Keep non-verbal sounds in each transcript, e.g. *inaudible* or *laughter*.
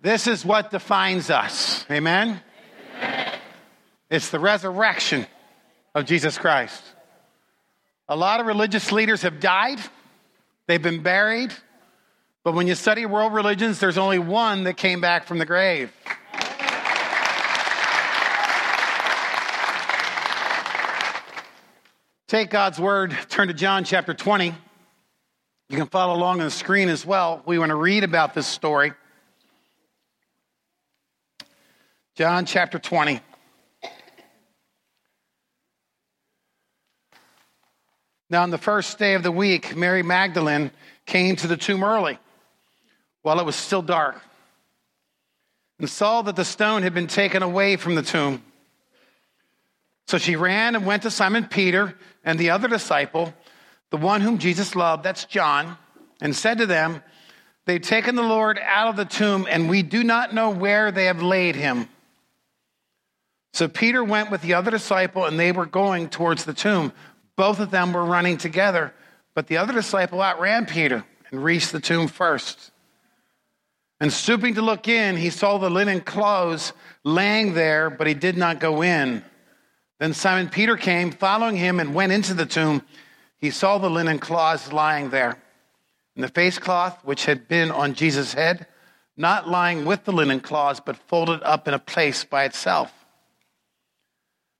This is what defines us. Amen? It's the resurrection of Jesus Christ. A lot of religious leaders have died, they've been buried, but when you study world religions, there's only one that came back from the grave. Take God's word, turn to John chapter 20. You can follow along on the screen as well. We want to read about this story. John chapter 20. Now, on the first day of the week, Mary Magdalene came to the tomb early while it was still dark and saw that the stone had been taken away from the tomb. So she ran and went to Simon Peter and the other disciple, the one whom Jesus loved, that's John, and said to them, They've taken the Lord out of the tomb, and we do not know where they have laid him. So Peter went with the other disciple, and they were going towards the tomb. Both of them were running together, but the other disciple outran Peter and reached the tomb first. And stooping to look in, he saw the linen clothes laying there, but he did not go in. Then Simon Peter came, following him, and went into the tomb. He saw the linen cloths lying there, and the face cloth which had been on Jesus' head, not lying with the linen cloths, but folded up in a place by itself.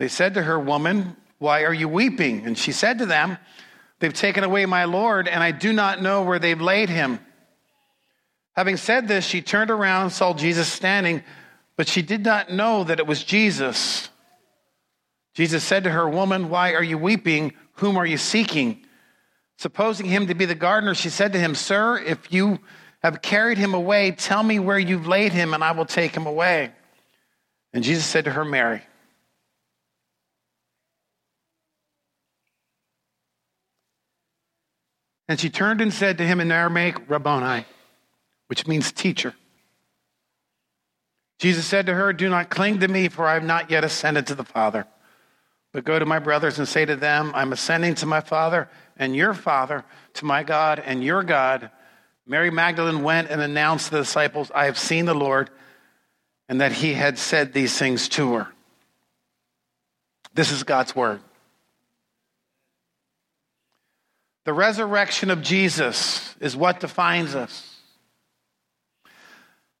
They said to her, Woman, why are you weeping? And she said to them, They've taken away my Lord, and I do not know where they've laid him. Having said this, she turned around and saw Jesus standing, but she did not know that it was Jesus. Jesus said to her, Woman, why are you weeping? Whom are you seeking? Supposing him to be the gardener, she said to him, Sir, if you have carried him away, tell me where you've laid him, and I will take him away. And Jesus said to her, Mary. And she turned and said to him in Aramaic, Rabboni, which means teacher. Jesus said to her, Do not cling to me, for I have not yet ascended to the Father. But go to my brothers and say to them, I'm ascending to my Father and your Father, to my God and your God. Mary Magdalene went and announced to the disciples, I have seen the Lord, and that he had said these things to her. This is God's word. The resurrection of Jesus is what defines us.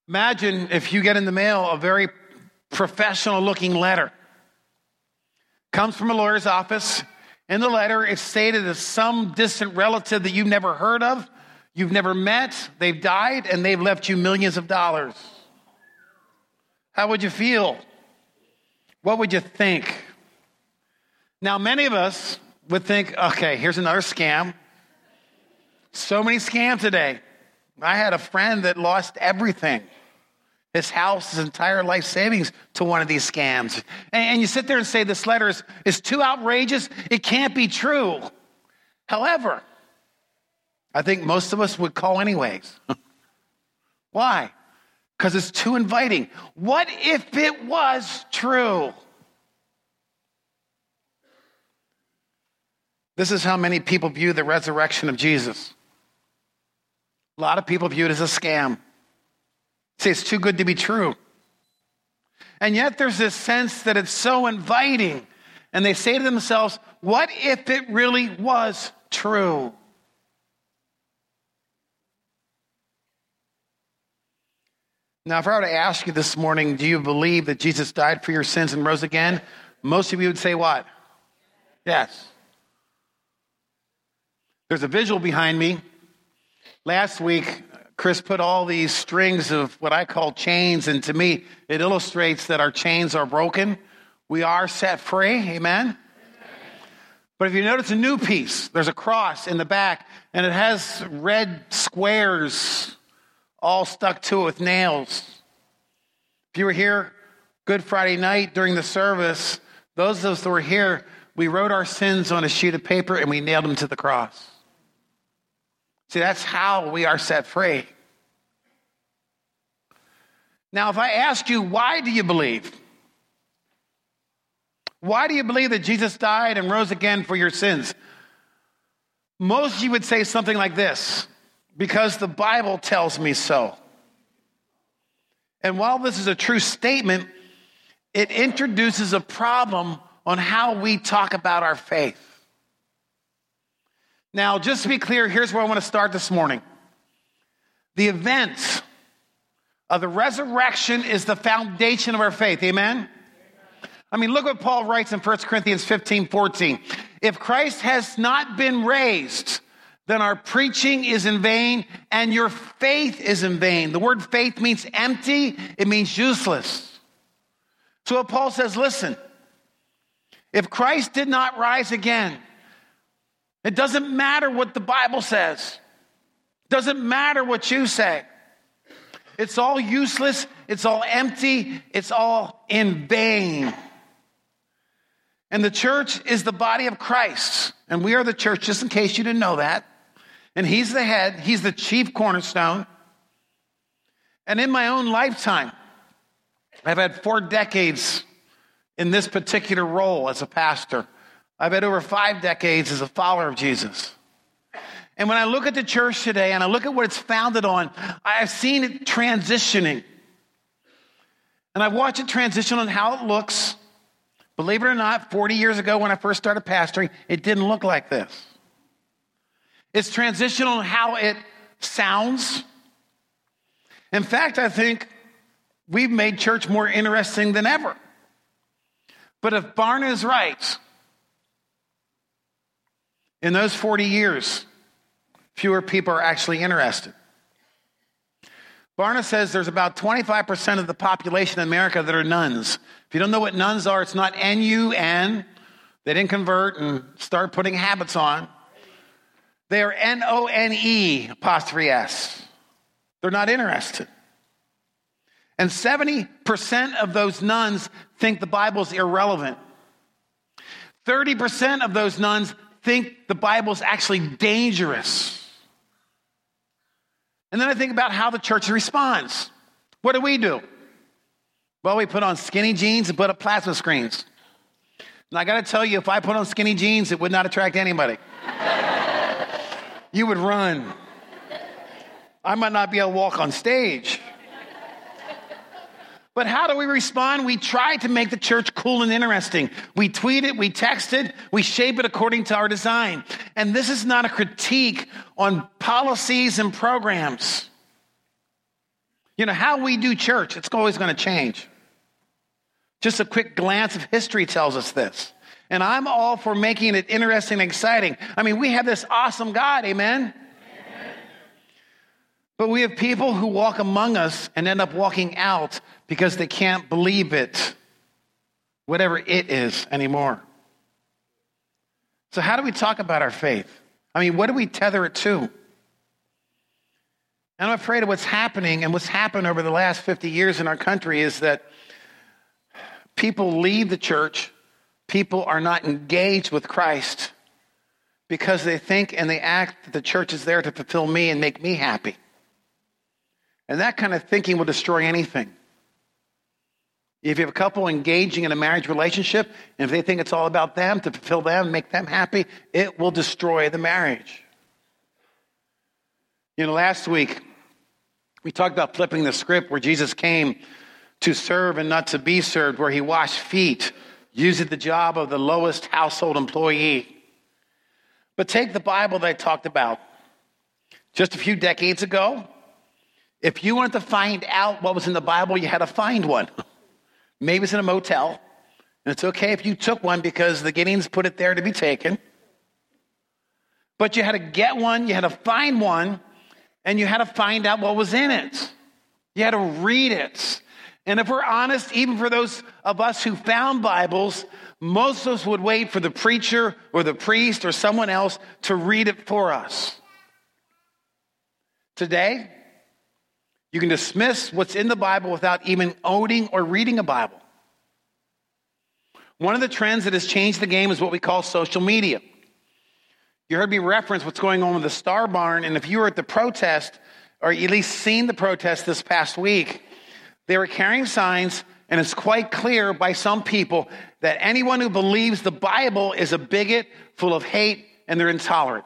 Imagine if you get in the mail a very professional looking letter. Comes from a lawyer's office. In the letter, it's stated that some distant relative that you've never heard of, you've never met, they've died, and they've left you millions of dollars. How would you feel? What would you think? Now, many of us would think, okay, here's another scam. So many scams today. I had a friend that lost everything his house, his entire life savings to one of these scams. And, and, you sit there and say, This letter is, is too outrageous. It can't be true. However, I think most of us would call anyways. *laughs* Why? Because it's too inviting. What if it was true? This is how many people view the resurrection of Jesus. A lot of people view it as a scam. Say it's too good to be true. And yet there's this sense that it's so inviting. And they say to themselves, what if it really was true? Now, if I were to ask you this morning, do you believe that Jesus died for your sins and rose again? Most of you would say what? Yes. There's a visual behind me. Last week, Chris put all these strings of what I call chains, and to me, it illustrates that our chains are broken. We are set free. Amen? But if you notice a new piece, there's a cross in the back, and it has red squares all stuck to it with nails. If you were here Good Friday night during the service, those of us that were here, we wrote our sins on a sheet of paper and we nailed them to the cross. See, that's how we are set free. Now, if I ask you, why do you believe? Why do you believe that Jesus died and rose again for your sins? Most of you would say something like this because the Bible tells me so. And while this is a true statement, it introduces a problem on how we talk about our faith. Now, just to be clear, here's where I want to start this morning. The event of the resurrection is the foundation of our faith. Amen? I mean, look what Paul writes in 1 Corinthians 15 14. If Christ has not been raised, then our preaching is in vain and your faith is in vain. The word faith means empty, it means useless. So Paul says, listen, if Christ did not rise again, it doesn't matter what the Bible says. It doesn't matter what you say. It's all useless, it's all empty, it's all in vain. And the church is the body of Christ. And we are the church, just in case you didn't know that. And he's the head, he's the chief cornerstone. And in my own lifetime, I've had four decades in this particular role as a pastor. I've had over five decades as a follower of Jesus. And when I look at the church today and I look at what it's founded on, I've seen it transitioning. And I've watched it transition on how it looks. Believe it or not, 40 years ago when I first started pastoring, it didn't look like this. It's transitional on how it sounds. In fact, I think we've made church more interesting than ever. But if Barna is right, in those 40 years, fewer people are actually interested. Barna says there's about 25% of the population in America that are nones. If you don't know what nones are, it's not N U N. They didn't convert and start putting habits on. They are N O N E apostrophe S. They're not interested. And 70% of those nones think the Bible's irrelevant. 30% of those nones think the Bible is actually dangerous. And then I think about how the church responds. What do we do? Well, we put on skinny jeans and put up plasma screens. And I got to tell you, if I put on skinny jeans, it would not attract anybody. *laughs* you would run. I might not be able to walk on stage. But how do we respond? We try to make the church cool and interesting. We tweet it, we text it, we shape it according to our design. And this is not a critique on policies and programs. You know, how we do church, it's always going to change. Just a quick glance of history tells us this. And I'm all for making it interesting and exciting. I mean, we have this awesome God, amen? But we have people who walk among us and end up walking out because they can't believe it, whatever it is anymore. So, how do we talk about our faith? I mean, what do we tether it to? And I'm afraid of what's happening and what's happened over the last 50 years in our country is that people leave the church, people are not engaged with Christ because they think and they act that the church is there to fulfill me and make me happy. And that kind of thinking will destroy anything. If you have a couple engaging in a marriage relationship, and if they think it's all about them to fulfill them, make them happy, it will destroy the marriage. You know, last week we talked about flipping the script where Jesus came to serve and not to be served, where he washed feet, using the job of the lowest household employee. But take the Bible that I talked about just a few decades ago. If you wanted to find out what was in the Bible, you had to find one. *laughs* Maybe it's in a motel. And it's okay if you took one because the Gideons put it there to be taken. But you had to get one, you had to find one, and you had to find out what was in it. You had to read it. And if we're honest, even for those of us who found Bibles, most of us would wait for the preacher or the priest or someone else to read it for us. Today, You can dismiss what's in the Bible without even owning or reading a Bible. One of the trends that has changed the game is what we call social media. You heard me reference what's going on with the Star Barn, and if you were at the protest, or at least seen the protest this past week, they were carrying signs, and it's quite clear by some people that anyone who believes the Bible is a bigot, full of hate, and they're intolerant.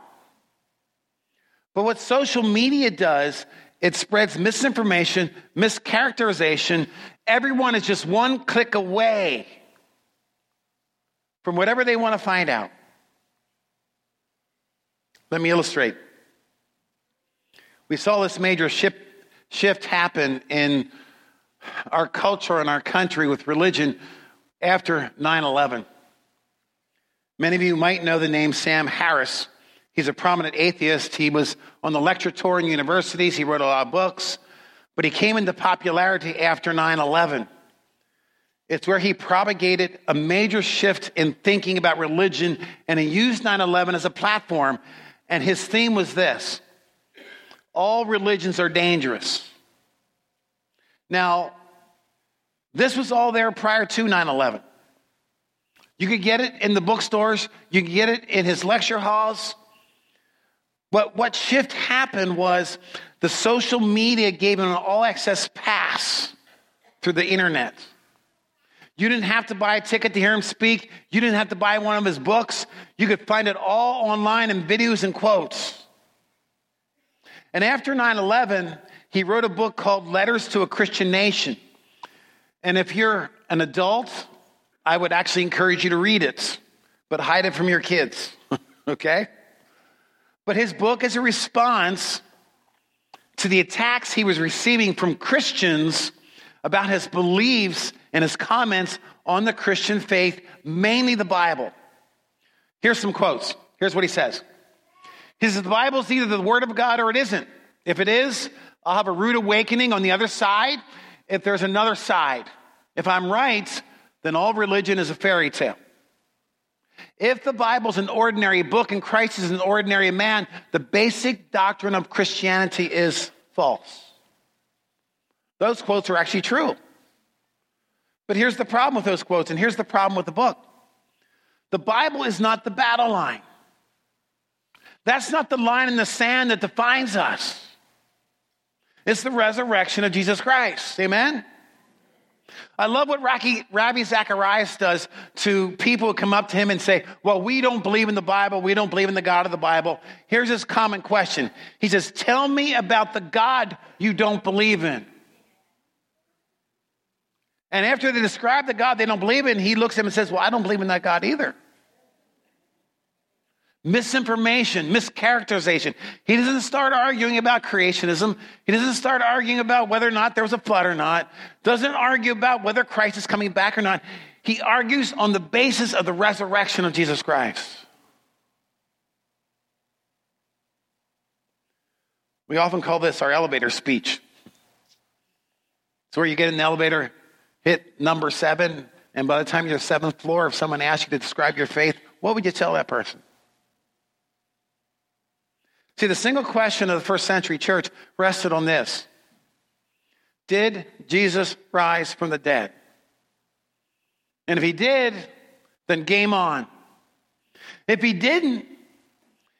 But what social media does, it spreads misinformation, mischaracterization. Everyone is just one click away from whatever they want to find out. Let me illustrate. We saw this major shift, shift happen in our culture and our country with religion after 9 11. Many of you might know the name Sam Harris. He's a prominent atheist. He was on the lecture tour in universities, he wrote a lot of books, but he came into popularity after 9 11. It's where he propagated a major shift in thinking about religion, and he used 9 11 as a platform. And his theme was this all religions are dangerous. Now, this was all there prior to 9 11. You could get it in the bookstores, you could get it in his lecture halls. But what shift happened was the social media gave him an all access pass through the internet. You didn't have to buy a ticket to hear him speak. You didn't have to buy one of his books. You could find it all online in videos and quotes. And after 9 11, he wrote a book called Letters to a Christian Nation. And if you're an adult, I would actually encourage you to read it, but hide it from your kids, *laughs* okay? But his book is a response to the attacks he was receiving from Christians about his beliefs and his comments on the Christian faith, mainly the Bible. Here's some quotes. Here's what he says. He says, The Bible is either the Word of God or it isn't. If it is, I'll have a rude awakening on the other side. If there's another side, if I'm right, then all religion is a fairy tale. If the Bible's an ordinary book and Christ is an ordinary man, the basic doctrine of Christianity is false. Those quotes are actually true. But here's the problem with those quotes, and here's the problem with the book the Bible is not the battle line. That's not the line in the sand that defines us. It's the resurrection of Jesus Christ. Amen? I love what Ravi Zacharias does to people who come up to him and say, Well, we don't believe in the Bible. We don't believe in the God of the Bible. Here's his common question He says, Tell me about the God you don't believe in. And after they describe the God they don't believe in, he looks at him and says, Well, I don't believe in that God either. Misinformation, mischaracterization. He doesn't start arguing about creationism. He doesn't start arguing about whether or not there was a flood or not. Doesn't argue about whether Christ is coming back or not. He argues on the basis of the resurrection of Jesus Christ. We often call this our elevator speech. It's where you get in the elevator, hit number seven, and by the time you're the seventh floor, if someone asks you to describe your faith, what would you tell that person? See, the single question of the first century church rested on this Did Jesus rise from the dead? And if he did, then game on. If he didn't,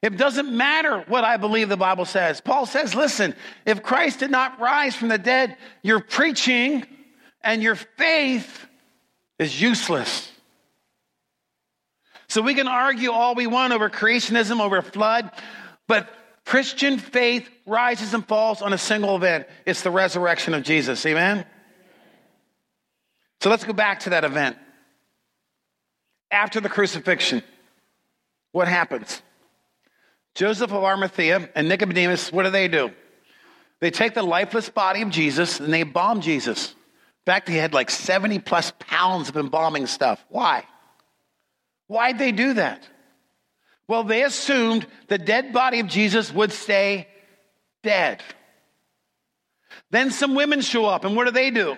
it doesn't matter what I believe the Bible says. Paul says, listen, if Christ did not rise from the dead, your preaching and your faith is useless. So we can argue all we want over creationism, over flood, but Christian faith rises and falls on a single event it's the resurrection of Jesus. Amen? So let's go back to that event. After the crucifixion, what happens? Joseph of Arimathea and Nicodemus, what do they do? They take the lifeless body of Jesus and they bomb Jesus. In fact, he had like 70 plus pounds of embalming stuff. Why? Why'd they do that? Well, they assumed the dead body of Jesus would stay dead. Then some women show up, and what do they do?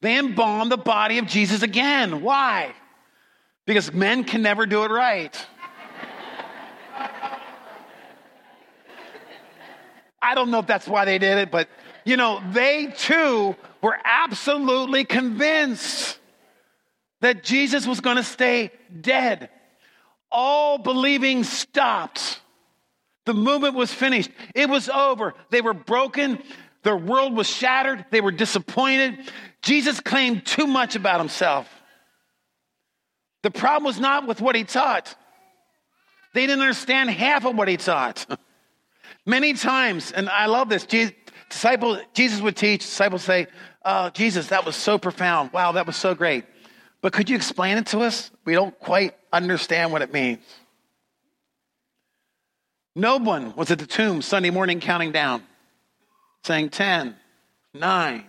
They embalm the body of Jesus again. Why? Because men can never do it right. I don't know if that's why they did it, but you know, they too were absolutely convinced that Jesus was going to stay dead. All believing stopped. The movement was finished. It was over. They were broken. Their world was shattered. They were disappointed. Jesus claimed too much about himself. The problem was not with what he taught. They didn't understand half of what he taught. *laughs* Many times, and I love this, Jesus, disciples, Jesus would teach, disciples say, oh, Jesus, that was so profound. Wow, that was so great. But could you explain it to us? We don't quite understand what it means. No one was at the tomb Sunday morning counting down, saying 10, 9,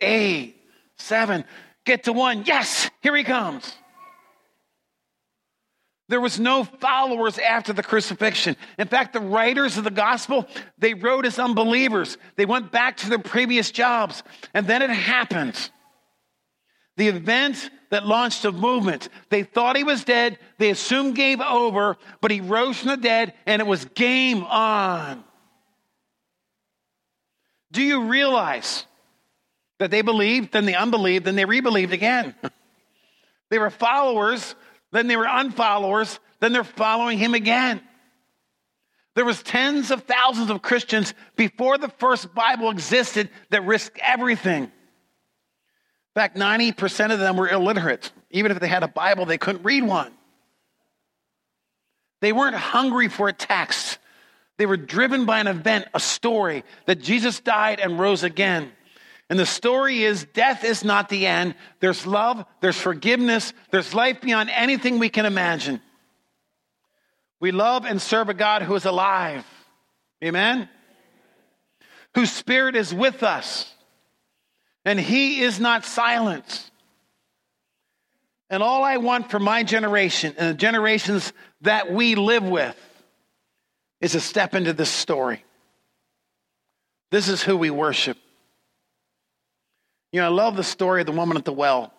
8, 7, get to one. Yes, here he comes. There was no followers after the crucifixion. In fact, the writers of the gospel, they wrote as unbelievers. They went back to their previous jobs. And then it happened. The event that launched a movement. They thought he was dead. They assumed game over, but he rose from the dead and it was game on. Do you realize that they believed, then they unbelieved, then they rebelieved again? *laughs* they were followers then they were unfollowers. Then they're following him again. There was tens of thousands of Christians before the first Bible existed that risked everything. In fact, 90% of them were illiterate. Even if they had a Bible, they couldn't read one. They weren't hungry for a text. They were driven by an event, a story that Jesus died and rose again. And the story is death is not the end. There's love, there's forgiveness, there's life beyond anything we can imagine. We love and serve a God who is alive. Amen? Whose spirit is with us. And he is not silent. And all I want for my generation and the generations that we live with is to step into this story. This is who we worship. You know, I love the story of the woman at the well.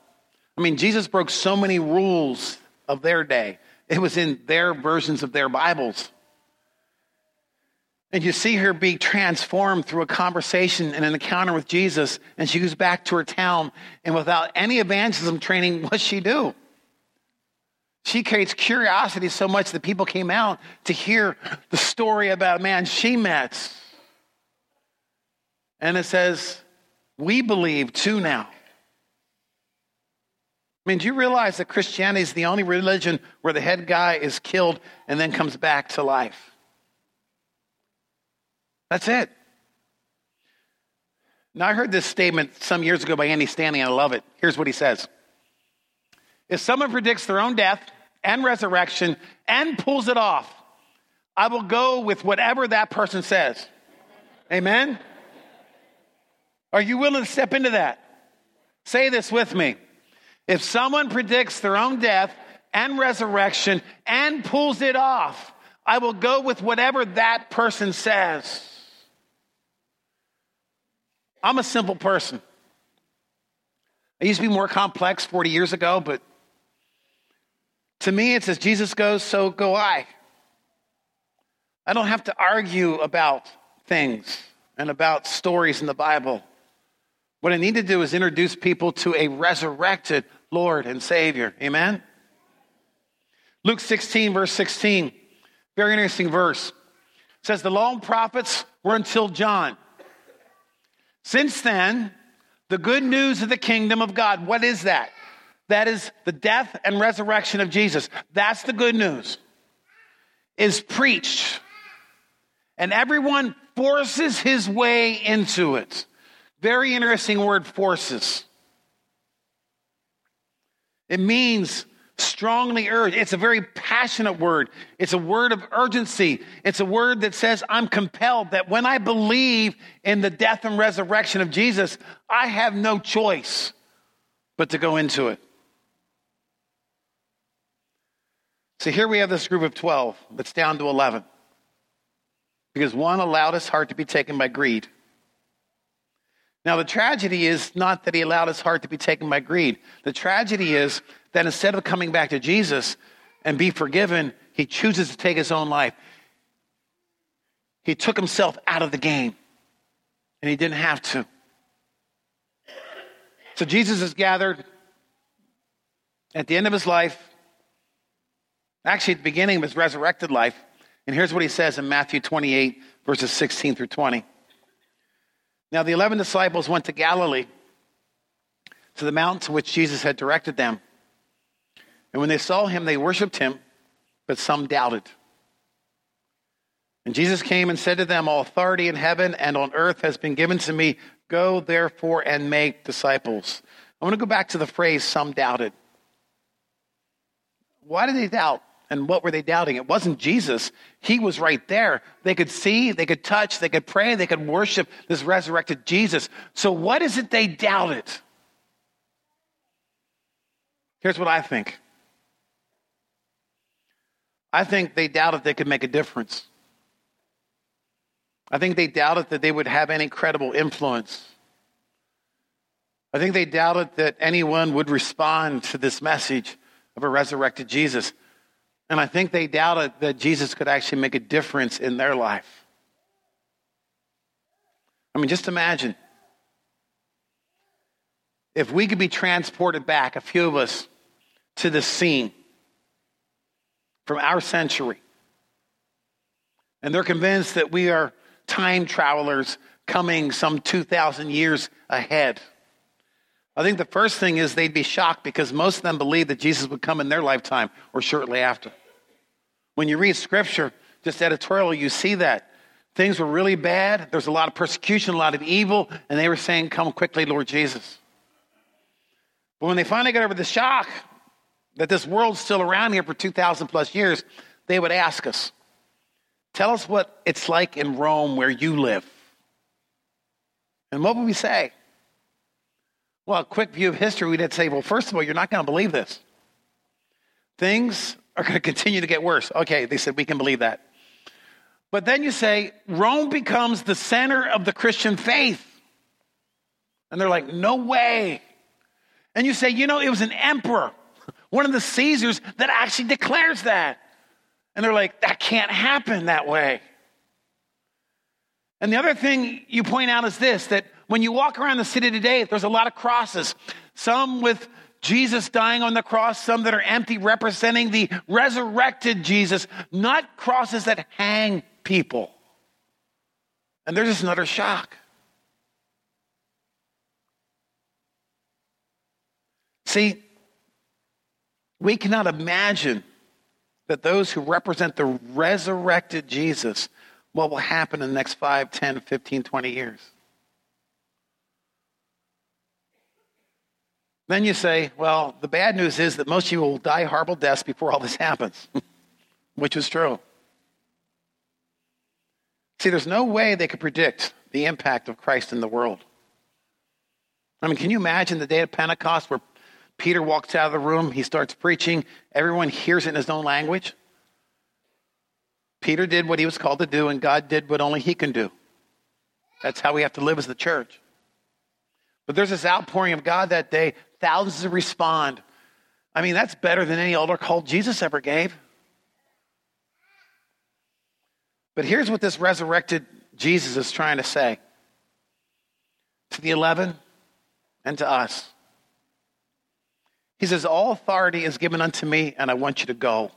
I mean, Jesus broke so many rules of their day, it was in their versions of their Bibles. And you see her be transformed through a conversation and an encounter with Jesus, and she goes back to her town, and without any evangelism training, *laughs* what's she do? She creates curiosity so much that people came out to hear the story about a man she met. And it says, we believe too now. I mean, do you realize that Christianity is the only religion where the head guy is killed and then comes back to life? That's it. Now, I heard this statement some years ago by Andy Stanley, and I love it. Here's what he says If someone predicts their own death and resurrection and pulls it off, I will go with whatever that person says. Amen? Are you willing to step into that? Say this with me. If someone predicts their own death and resurrection and pulls it off, I will go with whatever that person says. I'm a simple person. I used to be more complex 40 years ago, but to me, it's as Jesus goes, so go I. I don't have to argue about things and about stories in the Bible. What I need to do is introduce people to a resurrected Lord and Savior. Amen? Luke 16, verse 16. Very interesting verse. It says, The law and prophets were until John. Since then, the good news of the kingdom of God, what is that? That is the death and resurrection of Jesus. That's the good news. Is preached. And everyone forces his way into it. Very interesting word, forces. It means strongly urge. It's a very passionate word. It's a word of urgency. It's a word that says, I'm compelled that when I believe in the death and resurrection of Jesus, I have no choice but to go into it. So here we have this group of 12 that's down to 11 because one allowed his heart to be taken by greed. Now, the tragedy is not that he allowed his heart to be taken by greed. The tragedy is that instead of coming back to Jesus and be forgiven, he chooses to take his own life. he took himself out of the game and he didn't have to. So Jesus is gathered at the end of his life, actually, at the beginning of his resurrected life. And here's what he says in Matthew 28, verses 16 through 20. Now, the 11 disciples went to Galilee, to the mountain to which Jesus had directed them. And when they saw him, they worshiped him, but some doubted. And Jesus came and said to them, All authority in heaven and on earth has been given to me. Go therefore and make disciples. I want to go back to the phrase, some doubted. Why did they doubt? And what were they doubting? It wasn't Jesus. He was right there. They could see, they could touch, they could pray, they could worship this resurrected Jesus. So, what is it they doubted? Here's what I think I think they doubted they could make a difference. I think they doubted that they would have any credible influence. I think they doubted that anyone would respond to this message of a resurrected Jesus. And I think they doubted that Jesus could actually make a difference in their life. I mean, just imagine if we could be transported back, a few of us, to the scene from our century. And they're convinced that we are time travelers coming some 2,000 years ahead. I think the first thing is they'd be shocked because most of them believe that Jesus would come in their lifetime or shortly after. When you read scripture, just editorial, you see that. Things were really bad. There's a lot of persecution, a lot of evil, and they were saying, Come quickly, Lord Jesus. But when they finally got over the shock that this world's still around here for 2,000 plus years, they would ask us, Tell us what it's like in Rome where you live. And what would we say? Well, a quick view of history, we'd say, well, first of all, you're not going to believe this. Things are going *laughs* to continue to get worse. Okay, they said, we can believe that. But then you say, Rome becomes the center of the Christian faith. And they're like, no way. And you say, you know, it was an emperor, one of the Caesars, that actually declares that. And they're like, that can't happen that way. And the other thing you point out is this that when you walk around the city today, there's a lot of crosses, some with Jesus dying on the cross, some that are empty, representing the resurrected Jesus, not crosses that hang people. And there's just another shock. See, we cannot imagine that those who represent the resurrected Jesus, what will happen in the next 5, 10, 15, 20 years. Then you say, well, the bad news is that most of you will die horrible deaths before all this happens, *laughs* which is true. See, there's no way they could predict the impact of Christ in the world. I mean, can you imagine the day of Pentecost where Peter walks out of the room, he starts preaching, everyone hears it in his own language? Peter did what he was called to do, and God did what only he can do. That's how we have to live as the church. But there's this outpouring of God that day. Thousands respond. I mean, that's better than any altar call Jesus ever gave. But here's what this resurrected Jesus is trying to say to the 11 and to us. He says, All authority is given unto me, and I want you to go.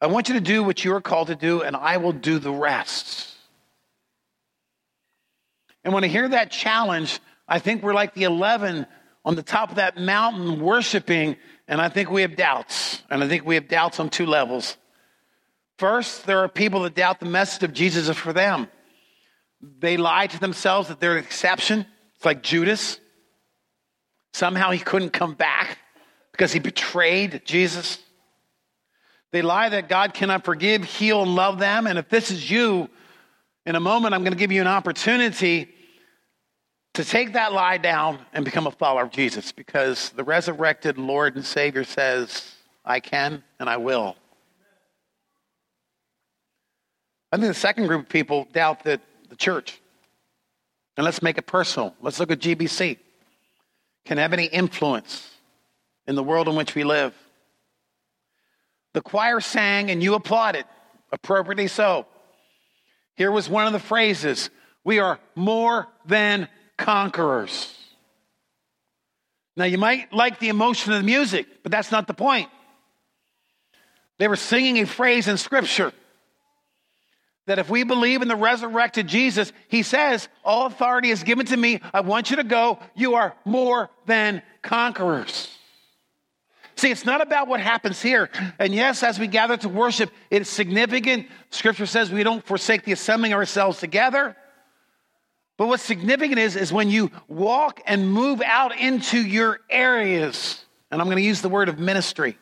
I want you to do what you are called to do, and I will do the rest. And when I hear that challenge, I think we're like the 11 on the top of that mountain worshiping, and I think we have doubts. And I think we have doubts on two levels. First, there are people that doubt the message of Jesus is for them. They lie to themselves that they're an exception. It's like Judas. Somehow he couldn't come back because he betrayed Jesus. They lie that God cannot forgive, heal, and love them. And if this is you, in a moment, I'm going to give you an opportunity to take that lie down and become a follower of Jesus because the resurrected Lord and Savior says, I can and I will. I think the second group of people doubt that the church, and let's make it personal. Let's look at GBC, can have any influence in the world in which we live. The choir sang and you applauded, appropriately so. Here was one of the phrases We are more than conquerors. Now, you might like the emotion of the music, but that's not the point. They were singing a phrase in Scripture that if we believe in the resurrected Jesus, he says, All authority is given to me. I want you to go. You are more than conquerors. See, it's not about what happens here. And yes, as we gather to worship, it is significant. Scripture says we don't forsake the assembling ourselves together. But what's significant is, is when you walk and move out into your areas, and I'm going to use the word of ministry,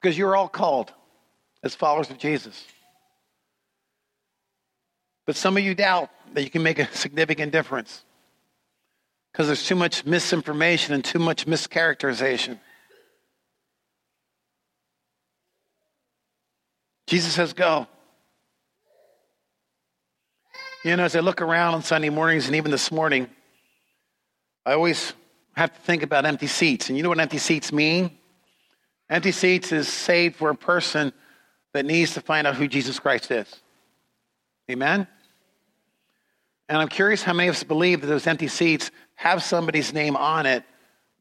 because you're all called as followers of Jesus. But some of you doubt that you can make a significant difference because there's too much misinformation and too much mischaracterization. Jesus says, Go. You know, as I look around on Sunday mornings and even this morning, I always have to think about empty seats. And you know what empty seats mean? Empty seats is saved for a person that needs to find out who Jesus Christ is. Amen? And I'm curious how many of us believe that those empty seats have somebody's name on it,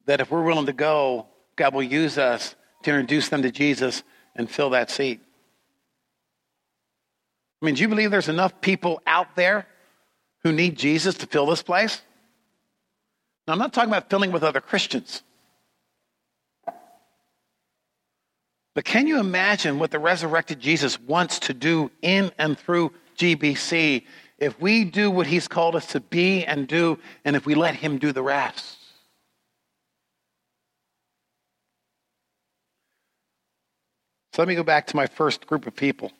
that if we're willing to go, God will use us to introduce them to Jesus and fill that seat. I mean, do you believe there's enough people out there who need Jesus to fill this place? Now, I'm not talking about filling with other Christians. But can you imagine what the resurrected Jesus wants to do in and through GBC if we do what he's called us to be and do, and if we let him do the rest? So let me go back to my first group of people.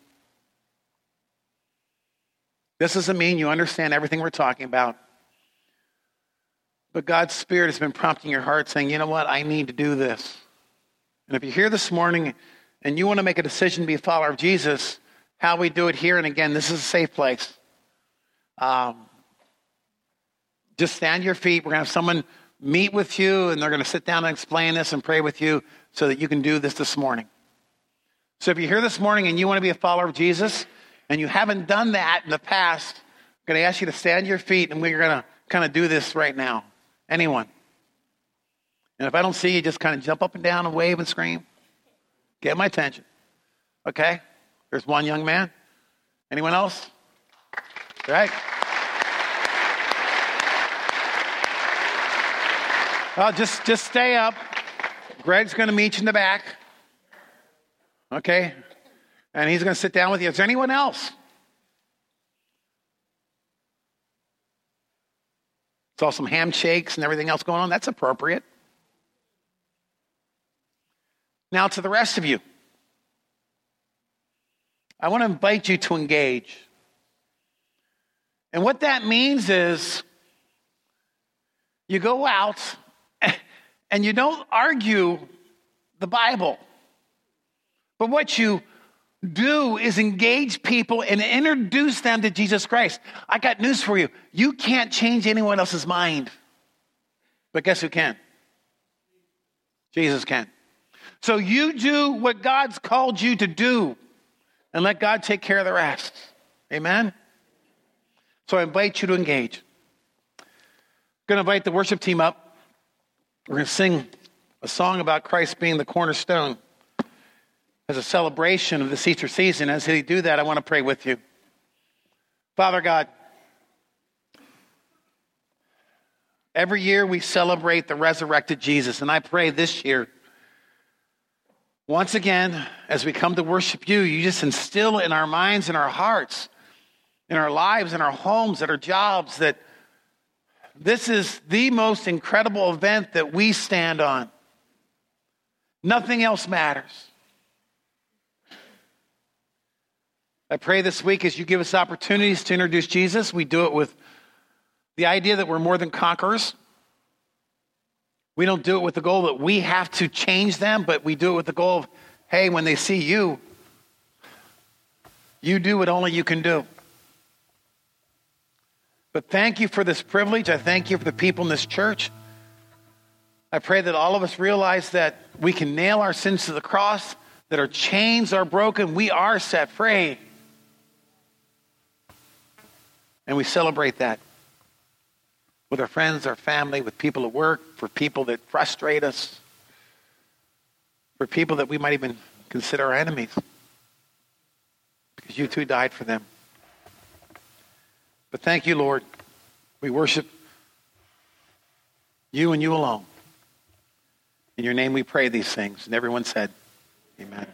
This doesn't mean you understand everything we're talking about. But God's Spirit has been prompting your heart saying, you know what, I need to do this. And if you're here this morning and you want to make a decision to be a follower of Jesus, how we do it here, and again, this is a safe place. Um, just stand your feet. We're going to have someone meet with you, and they're going to sit down and explain this and pray with you so that you can do this this morning. So if you're here this morning and you want to be a follower of Jesus, and you haven't done that in the past, I'm going to ask you to stand your feet, and we're going to kind of do this right now. Anyone? And if I don't see you, just kind of jump up and down and wave and scream. Get my attention. Okay? There's one young man. Anyone else? Right? Well, just, just stay up. Greg's going to meet you in the back. Okay? And he's going to sit down with you. Is there anyone else? Saw some handshakes and everything else going on. That's appropriate. Now, to the rest of you, I want to invite you to engage. And what that means is you go out *laughs* and you don't argue the Bible. But what you do is engage people and introduce them to Jesus Christ. I got news for you. You can't change anyone else's mind. But guess who can? Jesus can. So you do what God's called you to do and let God take care of the rest. Amen? So I invite you to engage. I'm going to invite the worship team up. We're going to sing a song about Christ being the cornerstone as a celebration of this Easter season. As they do that, I want to pray with you. Father God, every year we celebrate the resurrected Jesus, and I pray this year once again, as we come to worship you, you just instill in our minds and our hearts, in our lives, in our homes, at our jobs, that this is the most incredible event that we stand on. Nothing else matters. I pray this week as you give us opportunities to introduce Jesus, we do it with the idea that we're more than conquerors. We don't do it with the goal that we have to change them, but we do it with the goal of, hey, when they see you, you do what only you can do. But thank you for this privilege. I thank you for the people in this church. I pray that all of us realize that we can nail our sins to the cross, that our chains are broken, we are set free. And we celebrate that with our friends, our family, with people at work, for people that frustrate us, for people that we might even consider our enemies. Because you too died for them. But thank you, Lord. We worship you and you alone. In your name we pray these things. And everyone said, Amen.